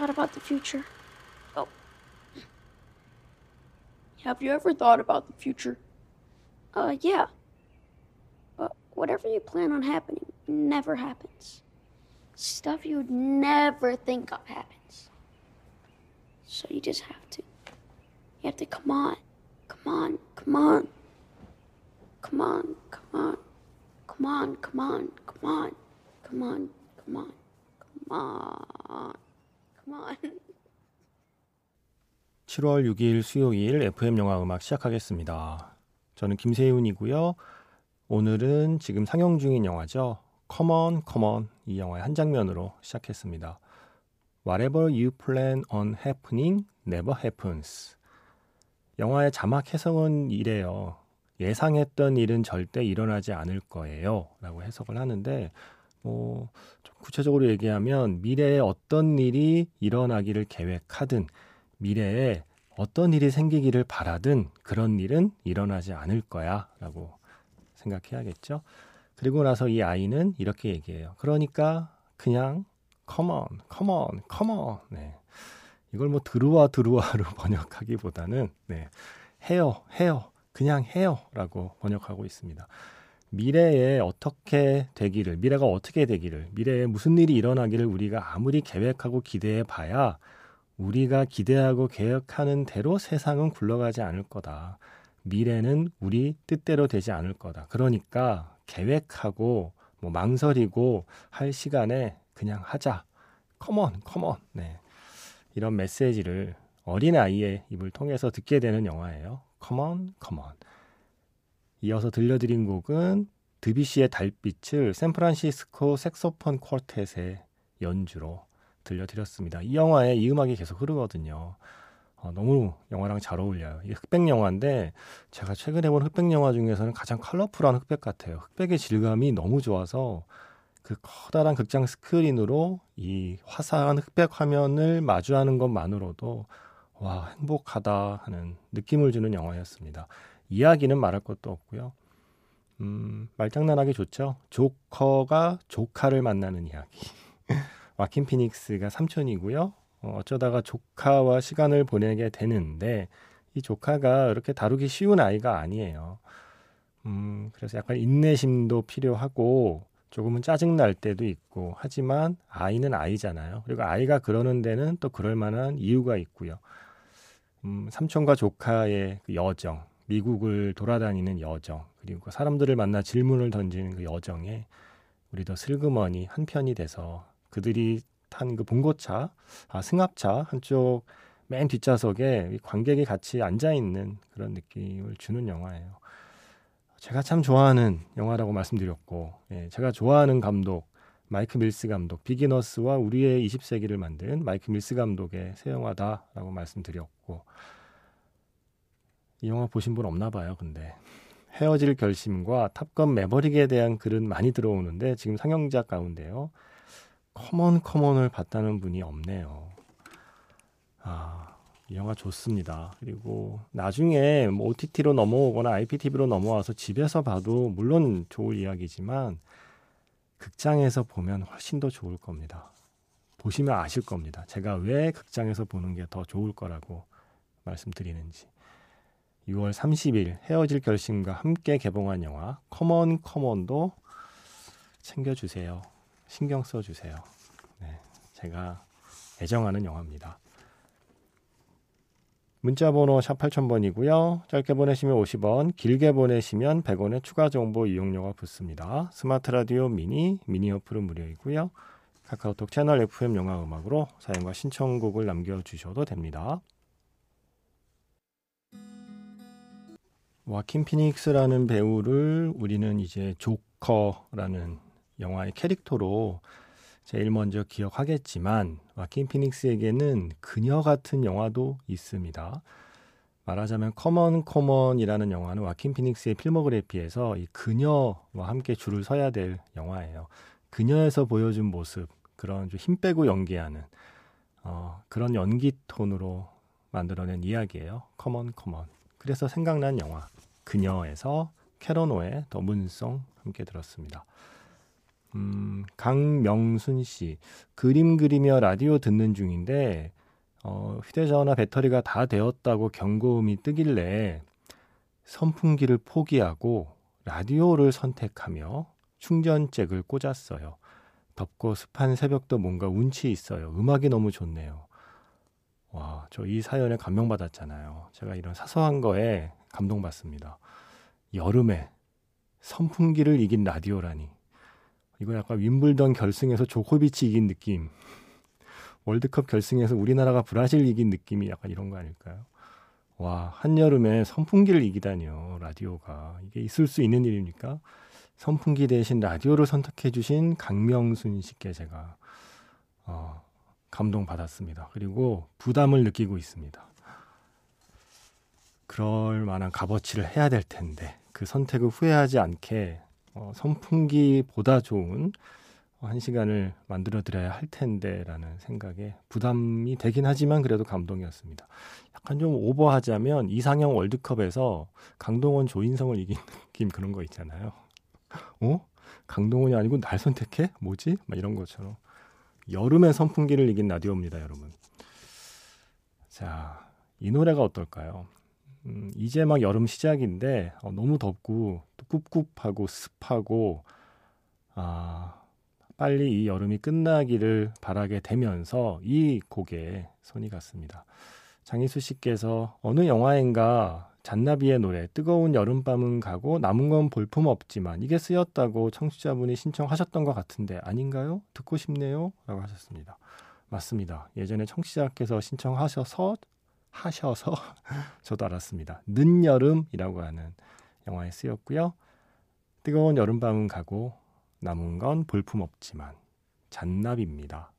thought about the future? Oh. Have you ever thought about the future? Uh, yeah. But whatever you plan on happening never happens. Stuff you would never think of happens. So you just have to. You have to come on. Come on, come on. Come on, come on. Come on, come on, come on. Come on, come on. Come on. Come on. 7월 6일 수요일 FM 영화 음악 시작하겠습니다. 저는 김세윤이고요. 오늘은 지금 상영 중인 영화죠. Come on 이 영화의 한 장면으로 시작했습니다. Whatever you plan on happening never happens. 영화의 자막 해석은 이래요. 예상했던 일은 절대 일어나지 않을 거예요. 라고 해석을 하는데, 뭐, 좀 구체적으로 얘기하면 미래에 어떤 일이 일어나기를 계획하든 미래에 어떤 일이 생기기를 바라든 그런 일은 일어나지 않을 거야 라고 생각해야겠죠. 그리고 나서 이 아이는 이렇게 얘기해요. 그러니까 그냥 come on, come on, come on. 네. 이걸 뭐 들어와 들어와로 번역하기보다는 네. 해요, 해요, 그냥 해요라고 번역하고 있습니다. 미래에 어떻게 되기를, 미래가 어떻게 되기를, 미래에 무슨 일이 일어나기를 우리가 아무리 계획하고 기대해 봐야 우리가 기대하고 계획하는 대로 세상은 굴러가지 않을 거다. 미래는 우리 뜻대로 되지 않을 거다. 그러니까 계획하고 뭐 망설이고 할 시간에 그냥 하자. 컴온, 컴온. 네. 이런 메시지를 어린 아이의 입을 통해서 듣게 되는 영화예요. 컴온, 컴온. 이어서 들려드린 곡은 드비시의 달빛을 샌프란시스코 색소폰 쿼텟의 연주로 들려드렸습니다. 이 영화에 이 음악이 계속 흐르거든요. 어, 너무 영화랑 잘 어울려요. 이게 흑백 영화인데 제가 최근에 본 흑백 영화 중에서는 가장 컬러풀한 흑백 같아요. 흑백의 질감이 너무 좋아서 그 커다란 극장 스크린으로 이 화사한 흑백 화면을 마주하는 것만으로도 와 행복하다 하는 느낌을 주는 영화였습니다. 이야기는 말할 것도 없고요. 음, 말장난하기 좋죠. 조커가 조카를 만나는 이야기. 와킨 피닉스가 삼촌이고요. 어, 어쩌다가 조카와 시간을 보내게 되는데 이 조카가 이렇게 다루기 쉬운 아이가 아니에요. 음, 그래서 약간 인내심도 필요하고 조금은 짜증 날 때도 있고 하지만 아이는 아이잖아요. 그리고 아이가 그러는 데는 또 그럴 만한 이유가 있고요. 음, 삼촌과 조카의 그 여정, 미국을 돌아다니는 여정, 그리고 사람들을 만나 질문을 던지는 그 여정에 우리도 슬그머니 한 편이 돼서 그들이 탄 그 봉고차, 아, 승합차 한쪽 맨 뒷좌석에 관객이 같이 앉아 있는 그런 느낌을 주는 영화예요. 제가 참 좋아하는 영화라고 말씀드렸고, 예, 제가 좋아하는 감독 마이크 밀스 감독, 비기너스와 우리의 20세기를 만든 마이크 밀스 감독의 새 영화다라고 말씀드렸고, 이 영화 보신 분 없나 봐요, 근데. 헤어질 결심과 탑건 매버릭에 대한 글은 많이 들어오는데 지금 상영작 가운데요. C'mon C'mon을 봤다는 분이 없네요. 아, 이 영화 좋습니다. 그리고 나중에 뭐 OTT로 넘어오거나 IPTV로 넘어와서 집에서 봐도 물론 좋을 이야기지만 극장에서 보면 훨씬 더 좋을 겁니다. 보시면 아실 겁니다. 제가 왜 극장에서 보는 게 더 좋을 거라고 말씀드리는지. 6월 30일 헤어질 결심과 함께 개봉한 영화 C'mon C'mon도 챙겨주세요. 신경 써주세요. 네, 제가 애정하는 영화입니다. 문자 번호 샵 8000번이고요. 짧게 보내시면 50원, 길게 보내시면 100원의 추가 정보 이용료가 붙습니다. 스마트 라디오 미니, 미니 어플은 무료이고요. 카카오톡 채널 FM 영화 음악으로 사연과 신청곡을 남겨주셔도 됩니다. 와킨 피닉스라는 배우를 우리는 이제 조커라는 영화의 캐릭터로 제일 먼저 기억하겠지만 와킨 피닉스에게는 그녀 같은 영화도 있습니다. 말하자면 C'mon C'mon이라는 영화는 와킨 피닉스의 필모그래피에서 이 그녀와 함께 줄을 서야 될 영화예요. 그녀에서 보여준 모습, 그런 좀 힘 빼고 연기하는 어, 그런 연기 톤으로 만들어낸 이야기예요. C'mon C'mon. 그래서 생각난 영화 그녀에서 Karen O의 The Moon Song 함께 들었습니다. 음, 강명순 씨. 그림 그리며 라디오 듣는 중인데, 어, 휴대전화 배터리가 다 되었다고 경고음이 뜨길래 선풍기를 포기하고 라디오를 선택하며 충전잭을 꽂았어요. 덥고 습한 새벽도 뭔가 운치 있어요. 음악이 너무 좋네요. 와, 저 이 사연에 감명받았잖아요. 제가 이런 사소한 거에 감동받습니다. 여름에 선풍기를 이긴 라디오라니. 이거 약간 윈블던 결승에서 조코비치 이긴 느낌. 월드컵 결승에서 우리나라가 브라질 이긴 느낌이 약간 이런 거 아닐까요? 와, 한여름에 선풍기를 이기다니요, 라디오가. 이게 있을 수 있는 일입니까? 선풍기 대신 라디오를 선택해 주신 강명순 씨께 제가 어, 감동받았습니다. 그리고 부담을 느끼고 있습니다. 그럴 만한 값어치를 해야 될 텐데 그 선택을 후회하지 않게 어, 선풍기보다 좋은 한 시간을 만들어 드려야 할 텐데라는 생각에 부담이 되긴 하지만 그래도 감동이었습니다. 약간 좀 오버하자면 이상형 월드컵에서 강동원 조인성을 이긴 느낌 그런 거 있잖아요. 어? 강동원이 아니고 날 선택해? 뭐지? 막 이런 것처럼 여름의 선풍기를 이긴 라디오입니다, 여러분. 자, 이 노래가 어떨까요? 음, 이제 막 여름 시작인데 어, 너무 덥고 또 꿉꿉하고 습하고 아 빨리 이 여름이 끝나기를 바라게 되면서 이 곡에 손이 갔습니다. 장희수 씨께서 어느 영화인가 잔나비의 노래 뜨거운 여름밤은 가고 남은 건 볼품 없지만 이게 쓰였다고 청취자분이 신청하셨던 것 같은데 아닌가요? 듣고 싶네요. 라고 하셨습니다. 맞습니다. 예전에 청취자께서 신청하셔서 하셔서 저도 알았습니다. 늦여름이라고 하는 영화에 쓰였고요. 뜨거운 여름밤은 가고 남은 건 볼품 없지만 잔나비입니다.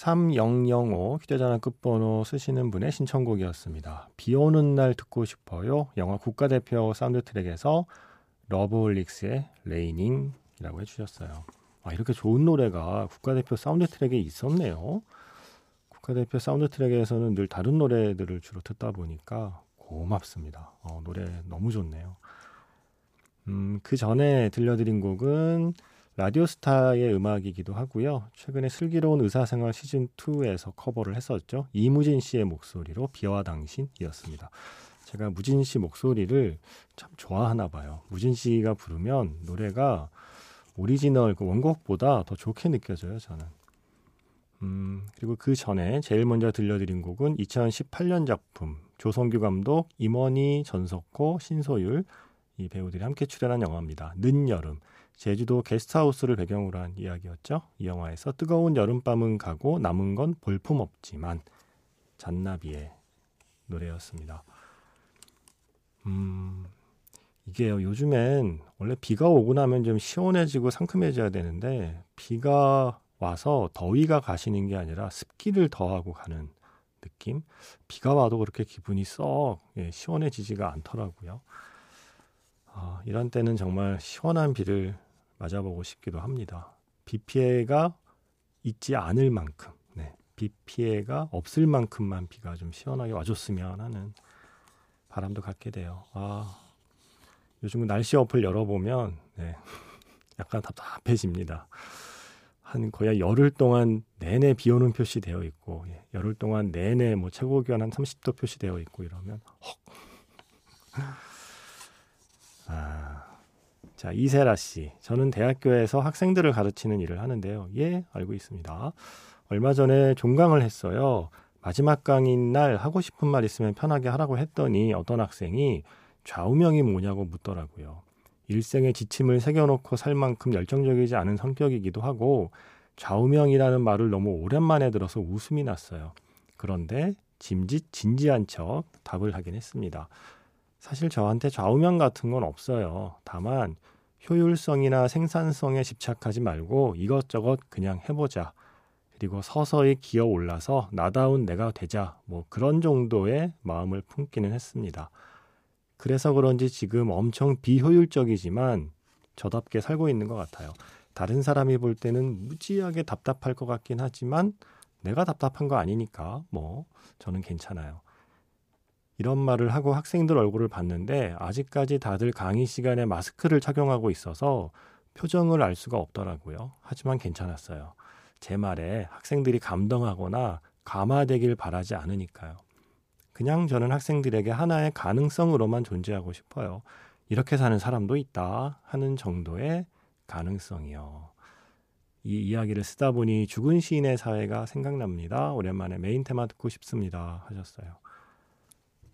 3005 휴대전화 끝번호 쓰시는 분의 신청곡이었습니다. 비 오는 날 듣고 싶어요. 영화 국가대표 사운드 트랙에서 러브홀릭스의 Raining이라고 해주셨어요. 아, 이렇게 좋은 노래가 국가대표 사운드 트랙에 있었네요. 국가대표 사운드 트랙에서는 늘 다른 노래들을 주로 듣다 보니까 고맙습니다. 어, 노래 너무 좋네요. 음, 그 전에 들려드린 곡은 라디오스타의 음악이기도 하고요. 최근에 슬기로운 의사생활 시즌 2에서 커버를 했었죠. 이무진 씨의 목소리로 비와 당신이었습니다. 제가 무진 씨 목소리를 참 좋아하나 봐요. 무진 씨가 부르면 노래가 오리지널 그 원곡보다 더 좋게 느껴져요, 저는. 음, 그리고 그 전에 제일 먼저 들려드린 곡은 2018년 작품 조성규 감독, 임원희, 전석호, 신소율 이 배우들이 함께 출연한 영화입니다. 늦 여름. 제주도 게스트하우스를 배경으로 한 이야기였죠. 이 영화에서 뜨거운 여름밤은 가고 남은 건 볼품 없지만 잔나비의 노래였습니다. 음, 이게요. 요즘엔 원래 비가 오고 나면 좀 시원해지고 상큼해져야 되는데 비가 와서 더위가 가시는 게 아니라 습기를 더하고 가는 느낌? 비가 와도 그렇게 기분이 썩 예, 시원해지지가 않더라고요. 아, 이런 때는 정말 시원한 비를 맞아보고 싶기도 합니다. 비 피해가 있지 않을 만큼, 네, 비 피해가 없을 만큼만 비가 좀 시원하게 와줬으면 하는 바람도 갖게 돼요. 아, 요즘 날씨 어플 열어보면, 네, 약간 답답해집니다. 한 거의 열흘 동안 내내 비 오는 표시되어 있고, 예, 열흘 동안 내내 뭐 최고 기온 한 30도 표시되어 있고 이러면, 헉. 아, 자, 이세라 씨. 저는 대학교에서 학생들을 가르치는 일을 하는데요. 예, 알고 있습니다. 얼마 전에 종강을 했어요. 마지막 강인 날 하고 싶은 말 있으면 편하게 하라고 했더니 어떤 학생이 좌우명이 뭐냐고 묻더라고요. 일생의 지침을 새겨놓고 살 만큼 열정적이지 않은 성격이기도 하고 좌우명이라는 말을 너무 오랜만에 들어서 웃음이 났어요. 그런데 짐짓 진지한 척 답을 하긴 했습니다. 사실 저한테 좌우명 같은 건 없어요. 다만 효율성이나 생산성에 집착하지 말고 이것저것 그냥 해보자. 그리고 서서히 기어 올라서 나다운 내가 되자. 뭐 그런 정도의 마음을 품기는 했습니다. 그래서 그런지 지금 엄청 비효율적이지만 저답게 살고 있는 것 같아요. 다른 사람이 볼 때는 무지하게 답답할 것 같긴 하지만 내가 답답한 거 아니니까 뭐 저는 괜찮아요. 이런 말을 하고 학생들 얼굴을 봤는데 아직까지 다들 강의 시간에 마스크를 착용하고 있어서 표정을 알 수가 없더라고요. 하지만 괜찮았어요. 제 말에 학생들이 감동하거나 감화되길 바라지 않으니까요. 그냥 저는 학생들에게 하나의 가능성으로만 존재하고 싶어요. 이렇게 사는 사람도 있다 하는 정도의 가능성이요. 이 이야기를 쓰다 보니 죽은 시인의 사회가 생각납니다. 오랜만에 메인 테마 듣고 싶습니다. 하셨어요.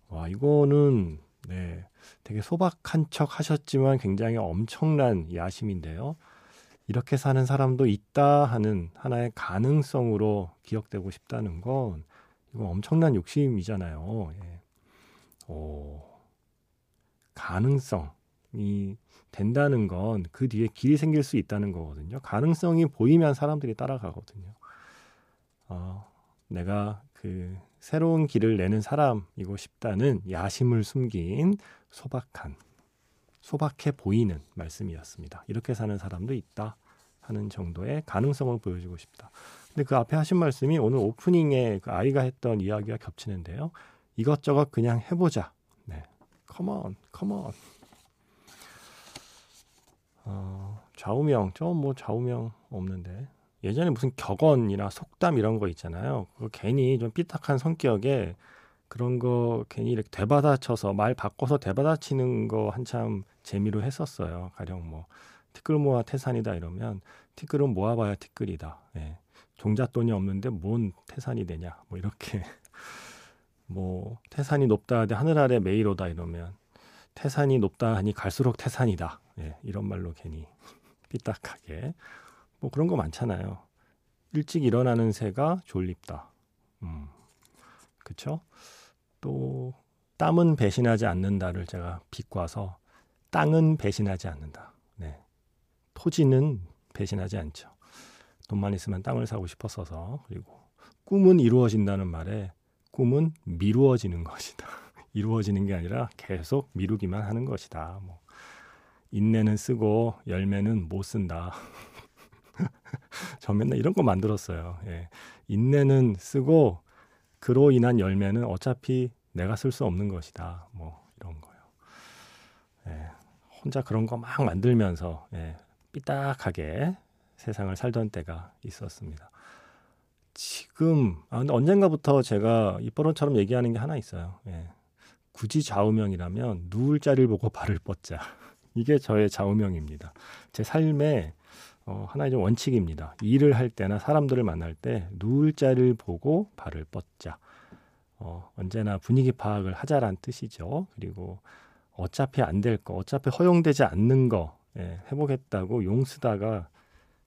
와, 이거는, 네, 되게 소박한 척 하셨지만 굉장히 엄청난 야심인데요. 이렇게 사는 사람도 있다 하는 하나의 가능성으로 기억되고 싶다는 건 이건 엄청난 욕심이잖아요. 예. 오, 가능성이 된다는 건 그 뒤에 길이 생길 수 있다는 거거든요. 가능성이 보이면 사람들이 따라가거든요. 어, 내가 그 새로운 길을 내는 사람이고 싶다는 야심을 숨긴 소박한, 소박해 보이는 말씀이었습니다. 이렇게 사는 사람도 있다 하는 정도의 가능성을 보여주고 싶다. 근데 그 앞에 하신 말씀이 오늘 오프닝에 그 아이가 했던 이야기와 겹치는데요. 이것저것 그냥 해보자. 네. 컴온, 컴온. 어, 좌우명, 저 뭐 좌우명 없는데. 예전에 무슨 격언이나 속담 이런 거 있잖아요. 그 괜히 좀 삐딱한 성격에 그런 거 괜히 이렇게 되받아쳐서 말 바꿔서 되받아치는 거 한참 재미로 했었어요. 가령 뭐 티끌 모아 태산이다 이러면 티끌은 모아봐야 티끌이다. 예. 종잣돈이 없는데 뭔 태산이 되냐. 뭐 이렇게 뭐 태산이 높다 하되 하늘 아래 메이로다 이러면 태산이 높다 하니 갈수록 태산이다. 예, 이런 말로 괜히 삐딱하게 뭐 그런 거 많잖아요. 일찍 일어나는 새가 졸립다. 음, 그쵸? 또 땀은 배신하지 않는다를 제가 비꼬아서 땅은 배신하지 않는다. 네, 토지는 배신하지 않죠. 돈만 있으면 땅을 사고 싶었어서 그리고 꿈은 이루어진다는 말에 꿈은 미루어지는 것이다. 이루어지는 게 아니라 계속 미루기만 하는 것이다. 뭐 인내는 쓰고 열매는 못 쓴다. 저 맨날 이런 거 만들었어요. 예. 인내는 쓰고 그로 인한 열매는 어차피 내가 쓸 수 없는 것이다. 뭐 이런 거요. 예. 혼자 그런 거 막 만들면서 예. 삐딱하게 세상을 살던 때가 있었습니다. 지금 아 근데 언젠가부터 제가 이뻐런처럼 얘기하는 게 하나 있어요. 예. 굳이 좌우명이라면 누울 자리를 보고 발을 뻗자. 이게 저의 좌우명입니다. 제 삶의 어, 하나의 좀 원칙입니다. 일을 할 때나 사람들을 만날 때 누울 자리를 보고 발을 뻗자. 어, 언제나 분위기 파악을 하자란 뜻이죠. 그리고 어차피 안 될 거, 어차피 허용되지 않는 거 예, 해보겠다고 용 쓰다가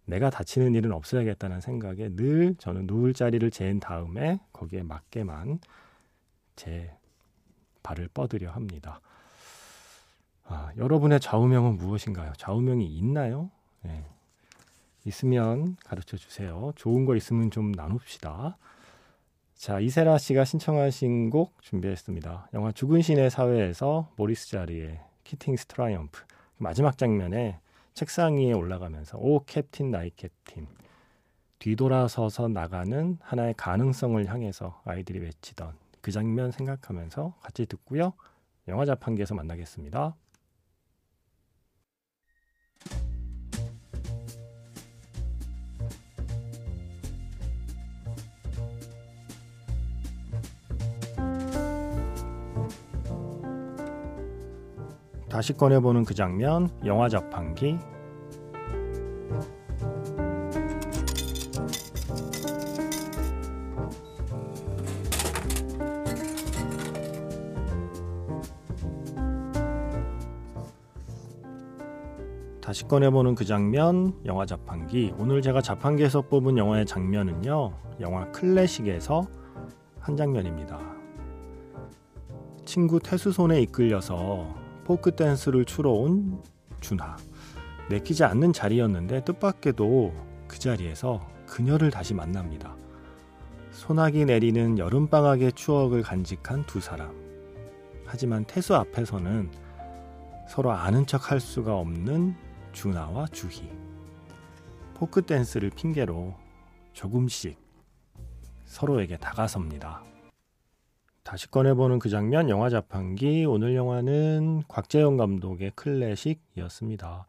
내가 다치는 일은 없어야겠다는 생각에 늘 저는 누울 자리를 재인 다음에 거기에 맞게만 제 발을 뻗으려 합니다. 아, 여러분의 좌우명은 무엇인가요? 좌우명이 있나요? 네. 있으면 가르쳐 주세요. 좋은 거 있으면 좀 나눕시다. 자, 이세라 씨가 신청하신 곡 준비했습니다. 영화 죽은 시인의 사회에서 모리스 자르의 Keating's Triumph 마지막 장면에 책상 위에 올라가면서 O Captain my Captain 뒤돌아서서 나가는 하나의 가능성을 향해서 아이들이 외치던 그 장면 생각하면서 같이 듣고요. 영화 자판기에서 만나겠습니다. 다시 꺼내보는 그 장면, 영화 자판기. 다시 꺼내보는 그 장면, 영화 자판기. 오늘 제가 자판기에서 뽑은 영화의 장면은요, 영화 클래식에서 한 장면입니다. 친구 태수 손에 이끌려서 포크 댄스를 추러 온 준하. 내키지 않는 자리였는데 뜻밖에도 그 자리에서 그녀를 다시 만납니다. 소나기 내리는 여름방학의 추억을 간직한 두 사람. 하지만 태수 앞에서는 서로 아는 척 할 수가 없는 준하와 주희. 포크 댄스를 핑계로 조금씩 서로에게 다가섭니다. 다시 꺼내보는 그 장면 영화 자판기 오늘 영화는 곽재영 감독의 클래식이었습니다.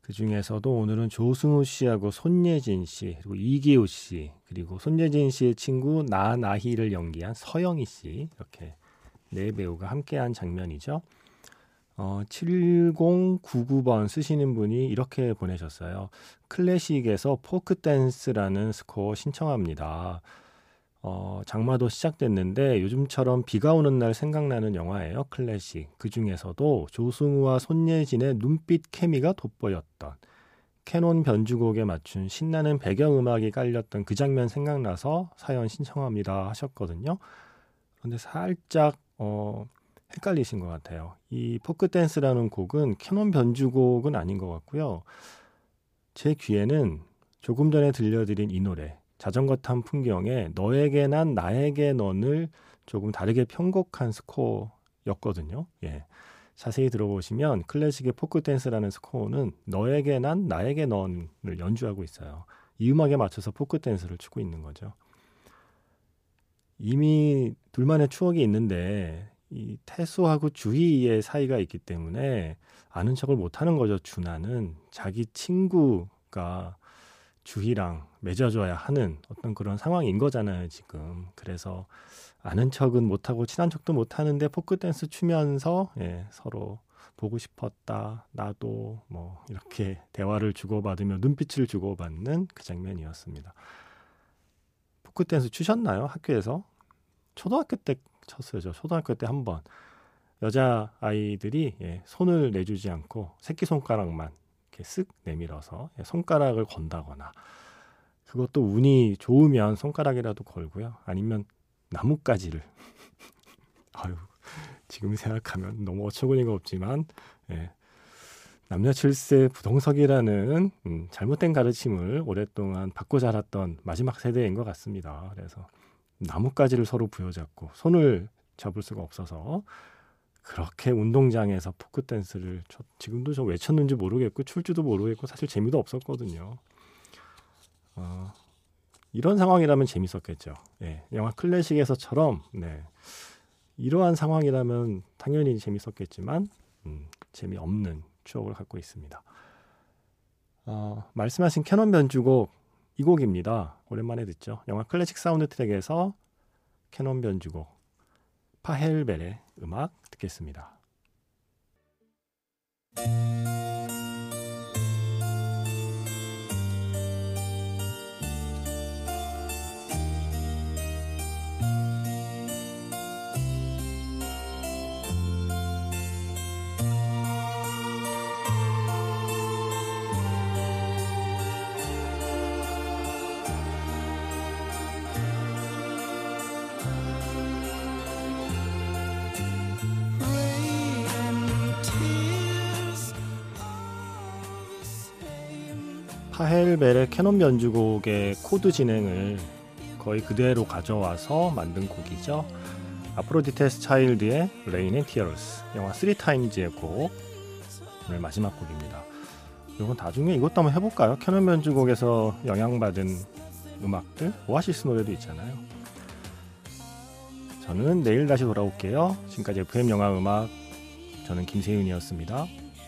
그 중에서도 오늘은 조승우 씨하고 손예진 씨, 그리고 이기호 씨, 그리고 손예진 씨의 친구 나나희를 연기한 서영희 씨 이렇게 네 배우가 함께한 장면이죠. 어, 7099번 쓰시는 분이 이렇게 보내셨어요. 클래식에서 포크 댄스라는 스코어 신청합니다. 어, 장마도 시작됐는데 요즘처럼 비가 오는 날 생각나는 영화예요. 클래식. 그 중에서도 조승우와 손예진의 눈빛 케미가 돋보였던 캐논 변주곡에 맞춘 신나는 배경음악이 깔렸던 그 장면 생각나서 사연 신청합니다 하셨거든요. 그런데 살짝 어, 헷갈리신 것 같아요. 이 포크 댄스라는 곡은 캐논 변주곡은 아닌 것 같고요. 제 귀에는 조금 전에 들려드린 이 노래 자전거 탄 풍경에 너에게 난 나에게 넌을 조금 다르게 편곡한 스코어였거든요. 예. 자세히 들어보시면 클래식의 포크 댄스라는 스코어는 너에게 난 나에게 넌을 연주하고 있어요. 이 음악에 맞춰서 포크 댄스를 추고 있는 거죠. 이미 둘만의 추억이 있는데 이 태수하고 주희의 사이가 있기 때문에 아는 척을 못하는 거죠. 준하는 자기 친구가 주희랑 맺어줘야 하는 어떤 그런 상황인 거잖아요, 지금. 그래서 아는 척은 못하고 친한 척도 못하는데 포크댄스 추면서 예, 서로 보고 싶었다. 나도 뭐 이렇게 대화를 주고받으며 눈빛을 주고받는 그 장면이었습니다. 포크댄스 추셨나요? 학교에서? 초등학교 때 쳤어요. 저 초등학교 때 한 번. 여자 아이들이 예, 손을 내주지 않고 새끼손가락만 이렇게 쓱 내밀어서 손가락을 건다거나 그것도 운이 좋으면 손가락이라도 걸고요. 아니면 나뭇가지를 아유 지금 생각하면 너무 어처구니가 없지만 예, 남녀 칠세 부동석이라는 음, 잘못된 가르침을 오랫동안 받고 자랐던 마지막 세대인 것 같습니다. 그래서 나뭇가지를 서로 부여잡고 손을 잡을 수가 없어서 그렇게 운동장에서 포크 댄스를 저, 지금도 저 외쳤는지 모르겠고 출지도 모르겠고 사실 재미도 없었거든요. 어, 이런 상황이라면 재밌었겠죠. 예, 영화 클래식에서처럼 네, 이러한 상황이라면 당연히 재밌었겠지만 음, 재미없는 추억을 갖고 있습니다. 어, 말씀하신 캐논 변주곡 이 곡입니다. 오랜만에 듣죠. 영화 클래식 사운드 트랙에서 캐논 변주곡 파헬벨의 음악 듣겠습니다. 파헬벨의 캐논 변주곡의 코드 진행을 거의 그대로 가져와서 만든 곡이죠. Aphrodite's Child의 Rain and Tears 영화 Three Times의 곡 오늘 마지막 곡입니다. 이건 나중에 이것도 한번 해볼까요? 캐논 변주곡에서 영향받은 음악들 오아시스 노래도 있잖아요. 저는 내일 다시 돌아올게요. 지금까지 FM 영화 음악 저는 김세윤이었습니다.